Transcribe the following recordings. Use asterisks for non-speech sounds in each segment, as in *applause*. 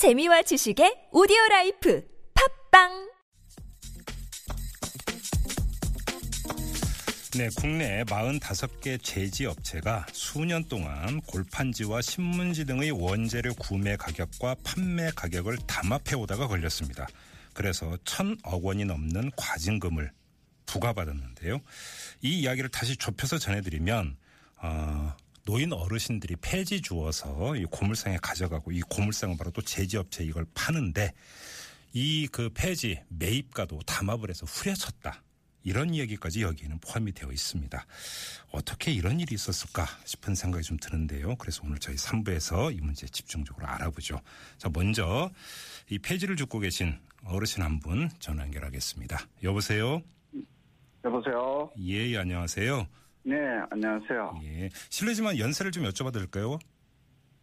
재미와 지식의 오디오 life 팟빵 네, 국내 45개 제지 업체가 수년 동안 골판지와 신문지 등의 원재료 구매 가격과 판매 가격을 담합해 오다가 걸렸습니다. 그래서 천억 원이 넘는 과징금을 부과받았는데요. 이 이야기를 다시 좁혀서 전해드리면 어, 노인 어르신들이 폐지 주어서 이 고물상에 가져가고 이 고물상은 바로 또 제지업체 이걸 파는데 이 그 폐지 매입가도 담합을 해서 후려쳤다. 이런 이야기까지 여기에는 포함이 되어 있습니다. 어떻게 이런 일이 있었을까 싶은 생각이 좀 드는데요. 그래서 오늘 저희 3부에서 이 문제 집중적으로 알아보죠. 자, 먼저 이 폐지를 죽고 계신 어르신 한 분 전화 연결하겠습니다. 여보세요? 여보세요. 예, 예, 안녕하세요. 네, 안녕하세요. 예. 실례지만 연세를 좀 여쭤봐도 될까요?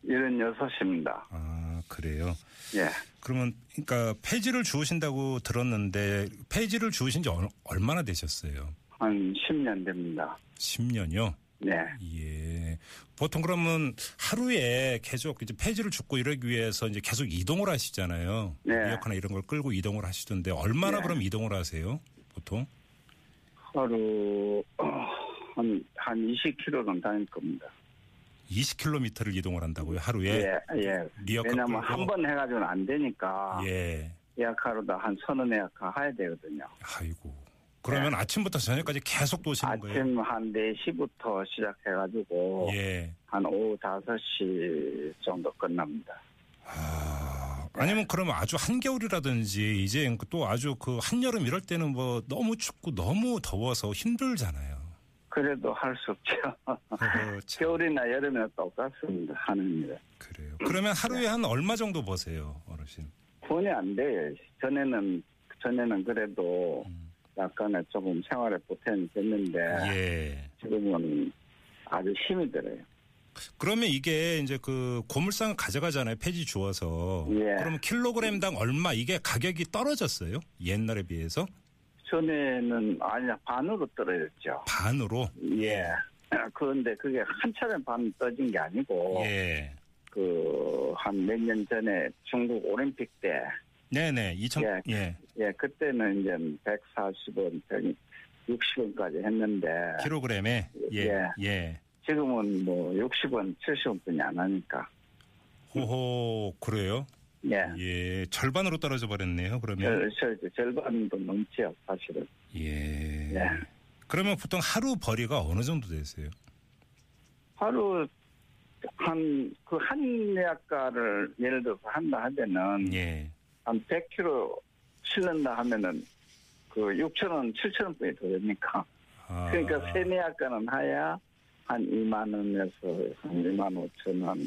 76입니다. 아, 그래요. 예. 그러면 그러니까 폐지를 주우신다고 들었는데 폐지를 주우신 지 얼- 얼마나 되셨어요? 한 10년 됩니다. 10년이요? 네. 예. 보통 그러면 하루에 계속 이제 폐지를 줍고 이러기 위해서 이제 계속 이동을 하시잖아요. 네. 리어카나 이런 걸 끌고 이동을 하시던데 얼마나 네. 그럼 이동을 하세요? 보통? 하루, 어, *clears throat* 한, 한 20km는 다닐 겁니다. 20km를 이동을 한다고요? 하루에? 예, 예. 왜냐면? 한 번 해가지고는 안 되니까. 예. 예약하러도 한 서너 예약하 해야 되거든요. 아이고. 그러면 아침부터 저녁까지 계속 도시는 거예요? 네. 아침 한 4시부터 시작해가지고. 예. 한 오후 5시 정도 끝납니다. 아, 아니면 그러면 아주 한겨울이라든지 이제 또 아주 그 한여름 이럴 때는 뭐 너무 춥고 너무 더워서 힘들잖아요. 그래도 할 수 없죠. 참, 겨울이나 여름이나 똑같습니다. 일은. 그래요. 그러면 하루에 한 얼마 정도 버세요, 어르신? 돈이 안 돼요. 전에는 전에는 그래도 음. 약간의 조금 생활에 보탬이 됐는데 예. 지금은 아주 힘이 들어요. 그러면 이게 이제 그 고물상을 가져가잖아요, 폐지 주어서. 예. 그러면 킬로그램당 얼마 이게 가격이 떨어졌어요? 옛날에 비해서 전에는 아니야 반으로 떨어졌죠. 반으로. 예. *clears throat* 그런데 그게 한 차례 반 떠진 게 아니고 예. 그 한 몇 년 전에 중국 올림픽 때 네네. 2000 예. 예. 예, 그때는 이제 140원, 160원까지 했는데 킬로그램에 예. 예. 예. 지금은 뭐 60원, 70원뿐이 안 하니까. 호호 그래요? 예. 예, 절반으로 떨어져 버렸네요. 그러면 절, 절, 절반도 넘지요, 사실은. 예. 예. 그러면 보통 하루 벌이가 어느 정도 되세요? 하루 한, 그한 예약가를 예를 들어서 한다 하면은 예. 한 100kg 실른다 하면은 그 6천 원, 7천 원뿐이 더 됩니까? 아, 그러니까 세 예약가는 하야 한 2만 원에서 한 2만 5천 원.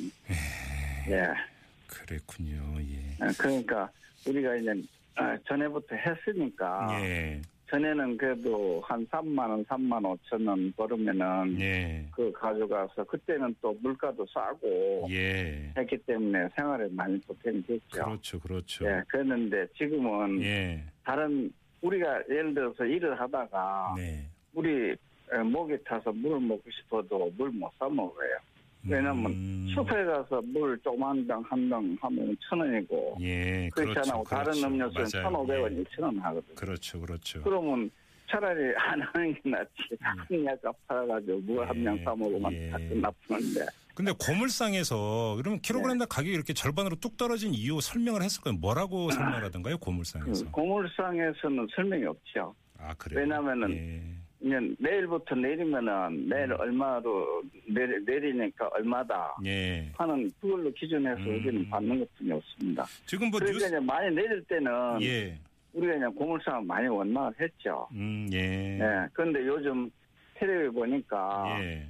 예. 그랬군요. 예. 그러니까 우리가 이제 아, 전에부터 했으니까 예. 전에는 그래도 한 3만 원, 3만 5천 원 벌으면은 예. 그 가져가서 그때는 또 물가도 싸고 예. 했기 때문에 생활에 많이 보탬이 됐죠. 그렇죠. 그렇죠. 예, 그랬는데 지금은 예. 다른 우리가 예를 들어서 일을 하다가 네. 우리 에, 목이 타서 물을 먹고 싶어도 물 못 사 먹어요. 왜냐면 음, 슈퍼에 가서 물 조그만 병한병 하면 천 원이고 예. 그렇지 그렇죠. 않고 다른 그렇죠. 음료수는 맞아요. 천 오백 원, 예. 이천 원 하거든요. 그렇죠. 그렇죠. 그러면 차라리 안 하는 게 낫지. 한 약값 팔아가지고 물한병 예, 사 먹으면 예. 다 끝나뿌는데. 근데 고물상에서 그러면 킬로그램당 네. 가격이 이렇게 절반으로 뚝 떨어진 이유 설명을 했을 거예요. 뭐라고 *clears throat* 설명하던가요? 고물상에서. 그 고물상에서는 설명이 없죠. 아, 그래요? 왜냐면은 예. 이제 내일부터 내리면은 내일 얼마로 내리, 내리니까 얼마다 예. 하는 그걸로 기준해서 음. 우리는 받는 것뿐이 없습니다. 지금 뭐 그러니까 뉴스 이제 많이 내릴 때는 예. 우리가 그냥 고물상을 많이 원망을 했죠. 음, 예. 예. 그런데 요즘 텔레비 보니까 예.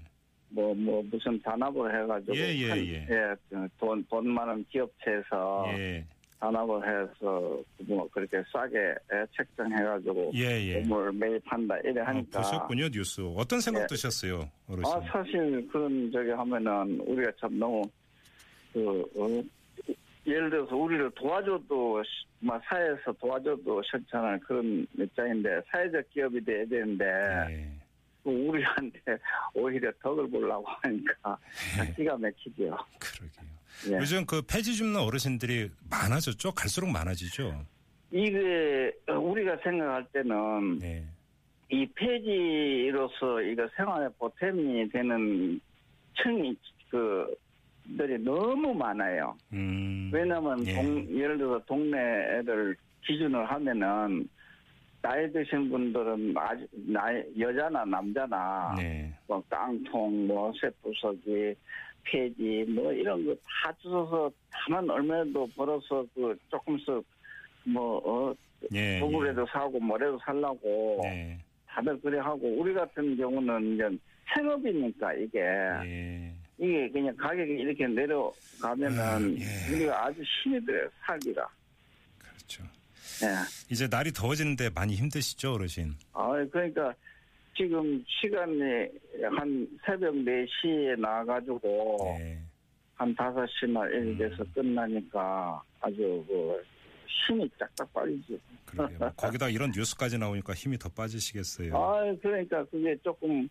뭐, 뭐, 무슨 단합을 해가지고. 예, 예, 한- 예. 돈, 돈 많은 기업체에서 예. 단합을 해서 뭐 그렇게 싸게 예, 책정해가지고. 예, 예. 뭘 매입한다, 이래 아, 하니까. 보셨군요, 뉴스. 어떤 생각 예. 드셨어요, 어르신? 아, 사실 그런 저기 하면은 우리가 참 너무, 그, 어, 예를 들어서 우리를 도와줘도, 시- 막 사회에서 도와줘도 싫잖아요. 그런 입장인데, 사회적 기업이 돼야 되는데, 예. 그 우리한테 *laughs* 오히려 덕을 보려고 하니까 예. 기가 막히죠. 그러게요. 예. 요즘 그 폐지 줍는 어르신들이 많아졌죠? 갈수록 많아지죠? 이게 우리가 생각할 때는 네. 이 폐지로서 이거 생활에 보탬이 되는 층이 그 들이 너무 많아요. 음. 왜냐하면 예. 동, 예를 들어서 동네 애들 기준을 하면은 나이 드신 분들은 아주 나이 여자나 남자나 네. 뭐 깡통, 뭐 쇠부 폐지 뭐 이런 거 다 주워서 다만 얼마도 벌어서 그 조금씩 뭐 어, 예. 도구라도 사고 뭐라도 살라고 네. 다들 그래 하고 우리 같은 경우는 이제 생업이니까 이게 예. 이게 그냥 가격이 이렇게 내려가면은 음, 예. 우리가 아주 힘이 들어요 살기가. 그렇죠. 예. 이제 날이 더워지는데 많이 힘드시죠, 어르신? 아 그러니까 지금 시간이 한 새벽 4시에 나가지고 네. 한 5시나 이렇게 돼서 음. 끝나니까 아주 그 힘이 쫙쫙 빠지지. 그러게요. 뭐 거기다 이런 뉴스까지 나오니까 힘이 더 빠지시겠어요. 아 그러니까 그게 조금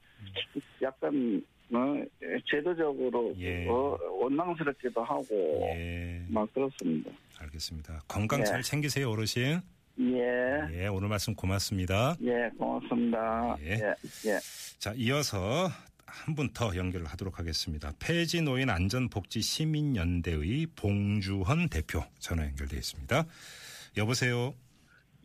약간 어, 제도적으로 예. 어, 원망스럽기도 하고 예. 막 그렇습니다. 알겠습니다. 건강 네. 잘 챙기세요, 어르신. 예, 예, 오늘 말씀 고맙습니다. 예, 고맙습니다. 예. 예, 예. 자, 이어서 한 분 더 연결을 하도록 하겠습니다. 폐지 노인 안전복지 시민연대의 봉주헌 대표 전화 연결돼 있습니다. 여보세요.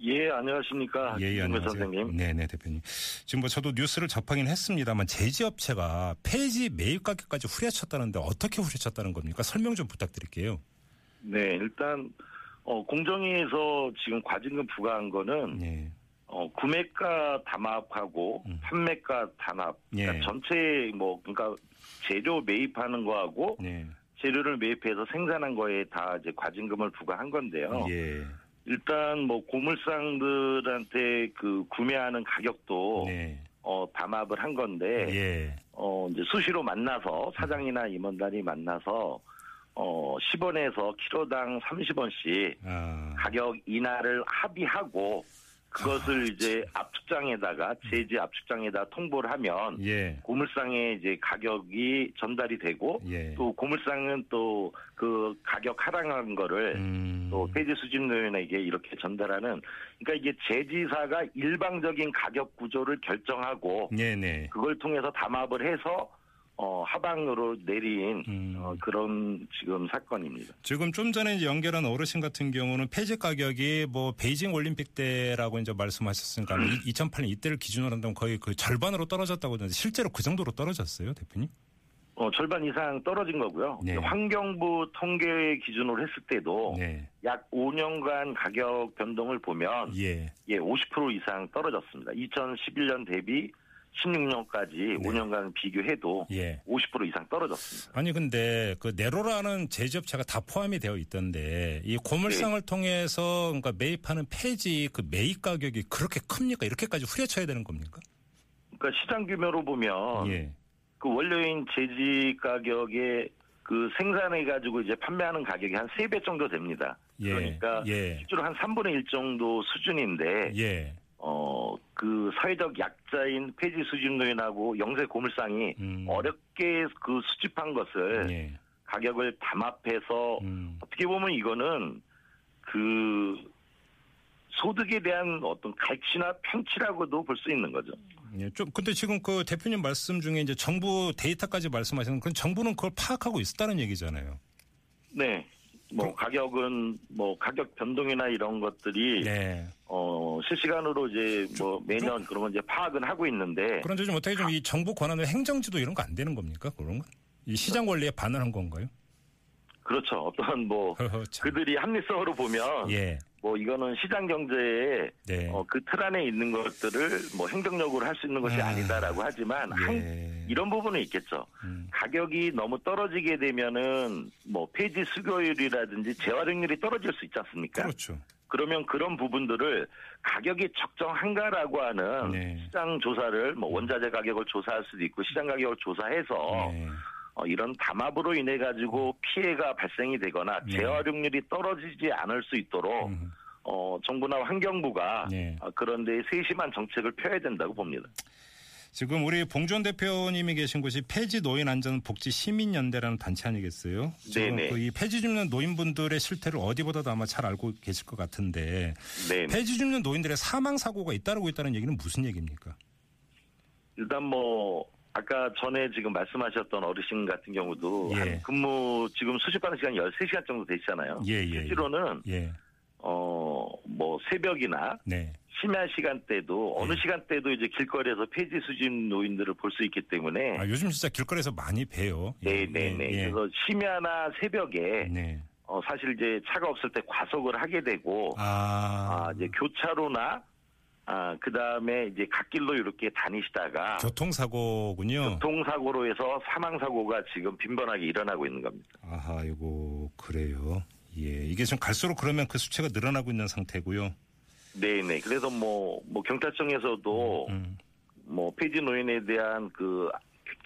예, 안녕하십니까. 예, 예, 김 안녕하세요. 선생님. 네, 네, 대표님. 지금 뭐 저도 뉴스를 접하긴 했습니다만 제지업체가 폐지 매입 가격까지 후려쳤다는데 어떻게 후려쳤다는 겁니까? 설명 좀 부탁드릴게요. 네, 일단 어, 공정위에서 지금 과징금 부과한 거는 예. 어, 구매가 담합하고 음. 판매가 단합. 예. 그러니까 전체 뭐 그러니까 재료 매입하는 거하고 네. 재료를 매입해서 생산한 거에 다 이제 과징금을 부과한 건데요. 예. 일단 뭐 고물상들한테 그 구매하는 가격도 네. 어, 담합을 한 건데 예. 어, 이제 수시로 만나서 사장이나 임원단이 만나서 어, 10원에서 키로당 30원씩 아. 가격 인하를 합의하고 그것을 아, 이제 압축장에다가 제지 압축장에다 통보를 하면 예. 고물상에 이제 가격이 전달이 되고 예. 또 고물상은 또 그 가격 하락한 거를 음. 또 폐지 수집노인에게 이렇게 전달하는 그러니까 이게 제지사가 일방적인 가격 구조를 결정하고 네네. 그걸 통해서 담합을 해서 어, 하방으로 내린 음. 어, 그런 지금 사건입니다. 지금 좀 전에 연결한 어르신 같은 경우는 폐지 가격이 뭐 베이징 올림픽 때라고 이제 말씀하셨으니까 2008년 이때를 기준으로 한다면 거의 그 절반으로 떨어졌다고 하는데 실제로 그 정도로 떨어졌어요, 대표님? 어, 절반 이상 떨어진 거고요. 네. 환경부 통계 기준으로 했을 때도 네. 약 5년간 가격 변동을 보면 예. 예, 50% 이상 떨어졌습니다. 2011년 대비 16년까지 네. 5년간 비교해도 예. 50% 이상 떨어졌습니다. 아니 근데 그 네로라는 제조업체가 다 포함이 되어 있던데 이 고물상을 네. 통해서 그러니까 매입하는 폐지 그 매입 가격이 그렇게 큽니까? 이렇게까지 후려쳐야 되는 겁니까? 그러니까 시장 규모로 보면 예. 그 원료인 제지 가격에 그 생산해 가지고 이제 판매하는 가격이 한 3배 정도 됩니다. 예. 그러니까 예. 실제로 한 3분의 1 정도 수준인데 예. 어, 그 사회적 약자인 폐지 수집노인하고 영세 고물상이 음. 어렵게 그 수집한 것을 예. 가격을 담합해서 음. 어떻게 보면 이거는 그 소득에 대한 어떤 갈취나 편취라고도 볼 수 있는 거죠. 예, 좀 근데 지금 그 대표님 말씀 중에 이제 정부 데이터까지 말씀하시는 그 정부는 그걸 파악하고 있었다는 얘기잖아요. 네. 뭐 그럼- 가격은 뭐 가격 변동이나 이런 것들이 네. 어 실시간으로 이제 뭐 매년 그런 건 이제 파악은 하고 있는데 그런데 좀 어떻게 좀 이 정부 권한으로 행정지도 이런 거 안 되는 겁니까? 그런 건? 이 시장 원리에 반환한 건가요? 그렇죠. 어떤 뭐. *laughs* 그들이 합리성으로 보면 예. 뭐 이거는 시장 경제에 네. 어, 그틀 안에 있는 것들을 뭐 행정력으로 할 수 있는 것이 아, 아, 니다라고 하지만 한, 예. 이런 부분은 있겠죠. 음. 가격이 너무 떨어지게 되면은 뭐 폐지 수거율이라든지 재활용률이 떨어질 수 있지 않습니까? 그렇죠. 그러면 그런 부분들을 가격이 적정한가라고 하는 네. 시장 조사를 뭐 원자재 가격을 조사할 수도 있고 시장 가격을 조사해서 네. 어, 이런 담합으로 인해 가지고 피해가 발생이 되거나 네. 재활용률이 떨어지지 않을 수 있도록 음. 어, 정부나 환경부가 네. 어, 그런 데 세심한 정책을 펴야 된다고 봅니다. 지금 우리 봉준 대표님이 계신 곳이 폐지 노인 안전 복지 시민 연대라는 단체 아니겠어요? 네네. 그 이 폐지 줍는 노인분들의 실태를 어디보다도 아마 잘 알고 계실 것 같은데 네. 폐지 줍는 노인들의 사망 사고가 잇따르고 있다는 얘기는 무슨 얘기입니까? 일단 뭐 아까 전에 지금 말씀하셨던 어르신 같은 경우도 예. 한 근무 지금 수집하는 시간이 13시간 정도 되시잖아요. 예, 예, 예. 실제로는 예, 어 뭐 새벽이나 네, 심야 시간대도 어느 예. 시간대도 이제 길거리에서 폐지 수집 노인들을 볼 수 있기 때문에 아, 요즘 진짜 길거리에서 많이 봬요. 예, 네네네. 예, 예. 그래서 심야나 새벽에 네. 어, 사실 이제 차가 없을 때 과속을 하게 되고 아, 아, 이제 교차로나 아, 그 다음에 이제 갓길로 이렇게 다니시다가 교통사고군요. 교통사고로 해서 사망사고가 지금 빈번하게 일어나고 있는 겁니다. 아하, 이거 그래요. 예, 이게 좀 갈수록 그러면 그 수치가 늘어나고 있는 상태고요. 네네. 그래서 뭐, 뭐, 경찰청에서도 음, 뭐, 폐지 노인에 대한 그,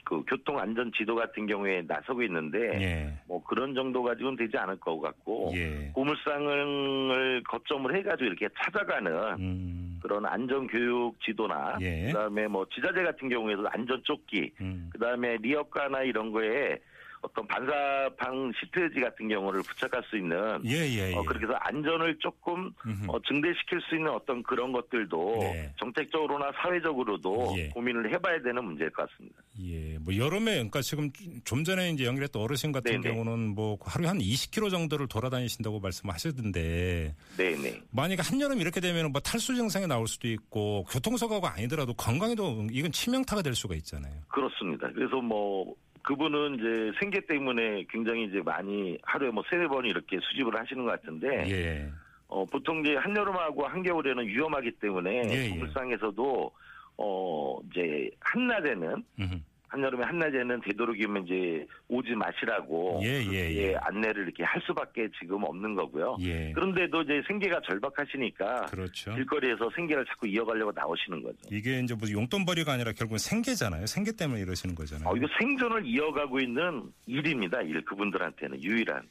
그 교통 안전 지도 같은 경우에 나서고 있는데 예, 뭐 그런 정도 가지고는 되지 않을 것 같고 예, 고물상을 거점을 해가지고 이렇게 찾아가는 음, 그런 안전교육 지도나 예. 그다음에 뭐 지자재 같은 경우에도 안전조끼 음, 그다음에 리어카나 이런 거에 어떤 반사방 시트지 같은 경우를 부착할 수 있는 예, 예, 예. 어, 그렇게 해서 안전을 조금. 어, 증대시킬 수 있는 어떤 그런 것들도 네. 정책적으로나 사회적으로도 예. 고민을 해봐야 되는 문제일 것 같습니다. 예, 뭐 여름에 그러니까 지금 좀 전에 이제 연결했던 어르신 같은 네네. 경우는 뭐 하루에 한 20km 정도를 돌아다니신다고 말씀하시던데 네네. 만약에 한 여름 이렇게 되면 뭐 탈수 증상이 나올 수도 있고 교통사고가 아니더라도 건강에도 이건 치명타가 될 수가 있잖아요. 그렇습니다. 그래서 뭐 그분은 이제 생계 때문에 굉장히 이제 많이 하루에 뭐 세네 번 이렇게 수집을 하시는 것 같은데 예, 어, 보통 이제 한여름하고 한겨울에는 위험하기 때문에 예, 예. 물상에서도 어 이제 한낮에는 음흠. 한여름에 한낮에는 되도록이면 이제 오지 마시라고 예, 예, 예. 안내를 이렇게 할 수밖에 지금 없는 거고요. 예, 그런데도 이제 생계가 절박하시니까 그렇죠. 길거리에서 생계를 자꾸 이어가려고 나오시는 거죠. 이게 이제 무슨 용돈벌이가 아니라 결국은 생계잖아요. 생계 때문에 이러시는 거잖아요. 어, 이거 생존을 이어가고 있는 일입니다. 일 그분들한테는 유일한.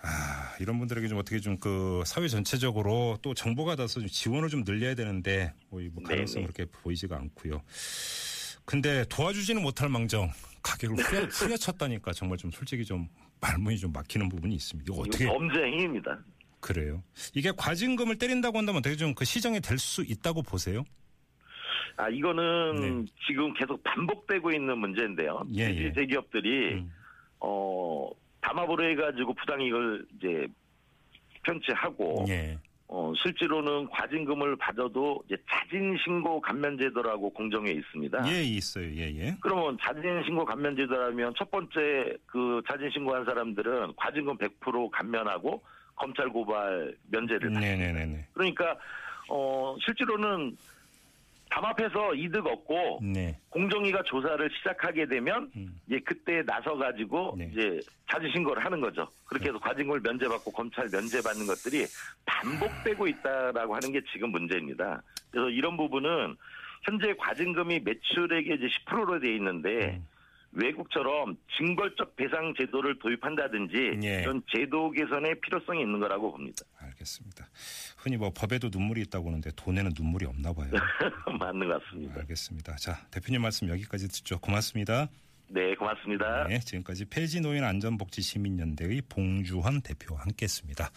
아, 이런 분들에게 좀 어떻게 좀 그 사회 전체적으로 또 정보가 닿아서 좀 지원을 좀 늘려야 되는데 뭐, 이뭐 가능성 네네. 그렇게 보이지가 않고요. 근데 도와주지는 못할 망정 가격을 후려, 후려쳤다니까 정말 좀 솔직히 좀 말문이 좀 막히는 부분이 있습니다. 이거 어떻게 범죄 행위입니다. 그래요? 이게 과징금을 때린다고 한다면 어떻게 좀 그 시정이 될 수 있다고 보세요? 아 이거는 네. 지금 계속 반복되고 있는 문제인데요. 예, 예. 대기업들이 음. 어 담합으로 해가지고 부당이익을 이제 편취하고 예. 어 실제로는 과징금을 받아도 이제 자진 신고 감면 제도라고 공정에 있습니다. 예, 있어요. 예, 예. 그러면 자진 신고 감면 제도라면 첫 번째 그 자진 신고한 사람들은 과징금 100% 감면하고 검찰 고발 면제를 네, 네, 네, 네. 그러니까 어 실제로는 담합해서 이득 얻고 네. 공정위가 조사를 시작하게 되면 음. 이제 그때 나서 가지고 네. 이제 자진 신고를 하는 거죠. 그렇게 해서 과징금을 면제받고 검찰 면제받는 것들이 반복되고 있다라고 하는 게 지금 문제입니다. 그래서 이런 부분은 현재 과징금이 매출액의 이제 10%로 돼 있는데 음. 외국처럼 징벌적 배상 제도를 도입한다든지 예. 이런 제도 개선의 필요성이 있는 거라고 봅니다. 알겠습니다. 흔히 뭐 법에도 눈물이 있다고 하는데 돈에는 눈물이 없나 봐요. *laughs* 맞는 것 같습니다. 알겠습니다. 자, 대표님 말씀 여기까지 듣죠. 고맙습니다. 네, 고맙습니다. 네, 지금까지 폐지 노인 안전복지 시민연대의 봉주헌 대표와 함께했습니다.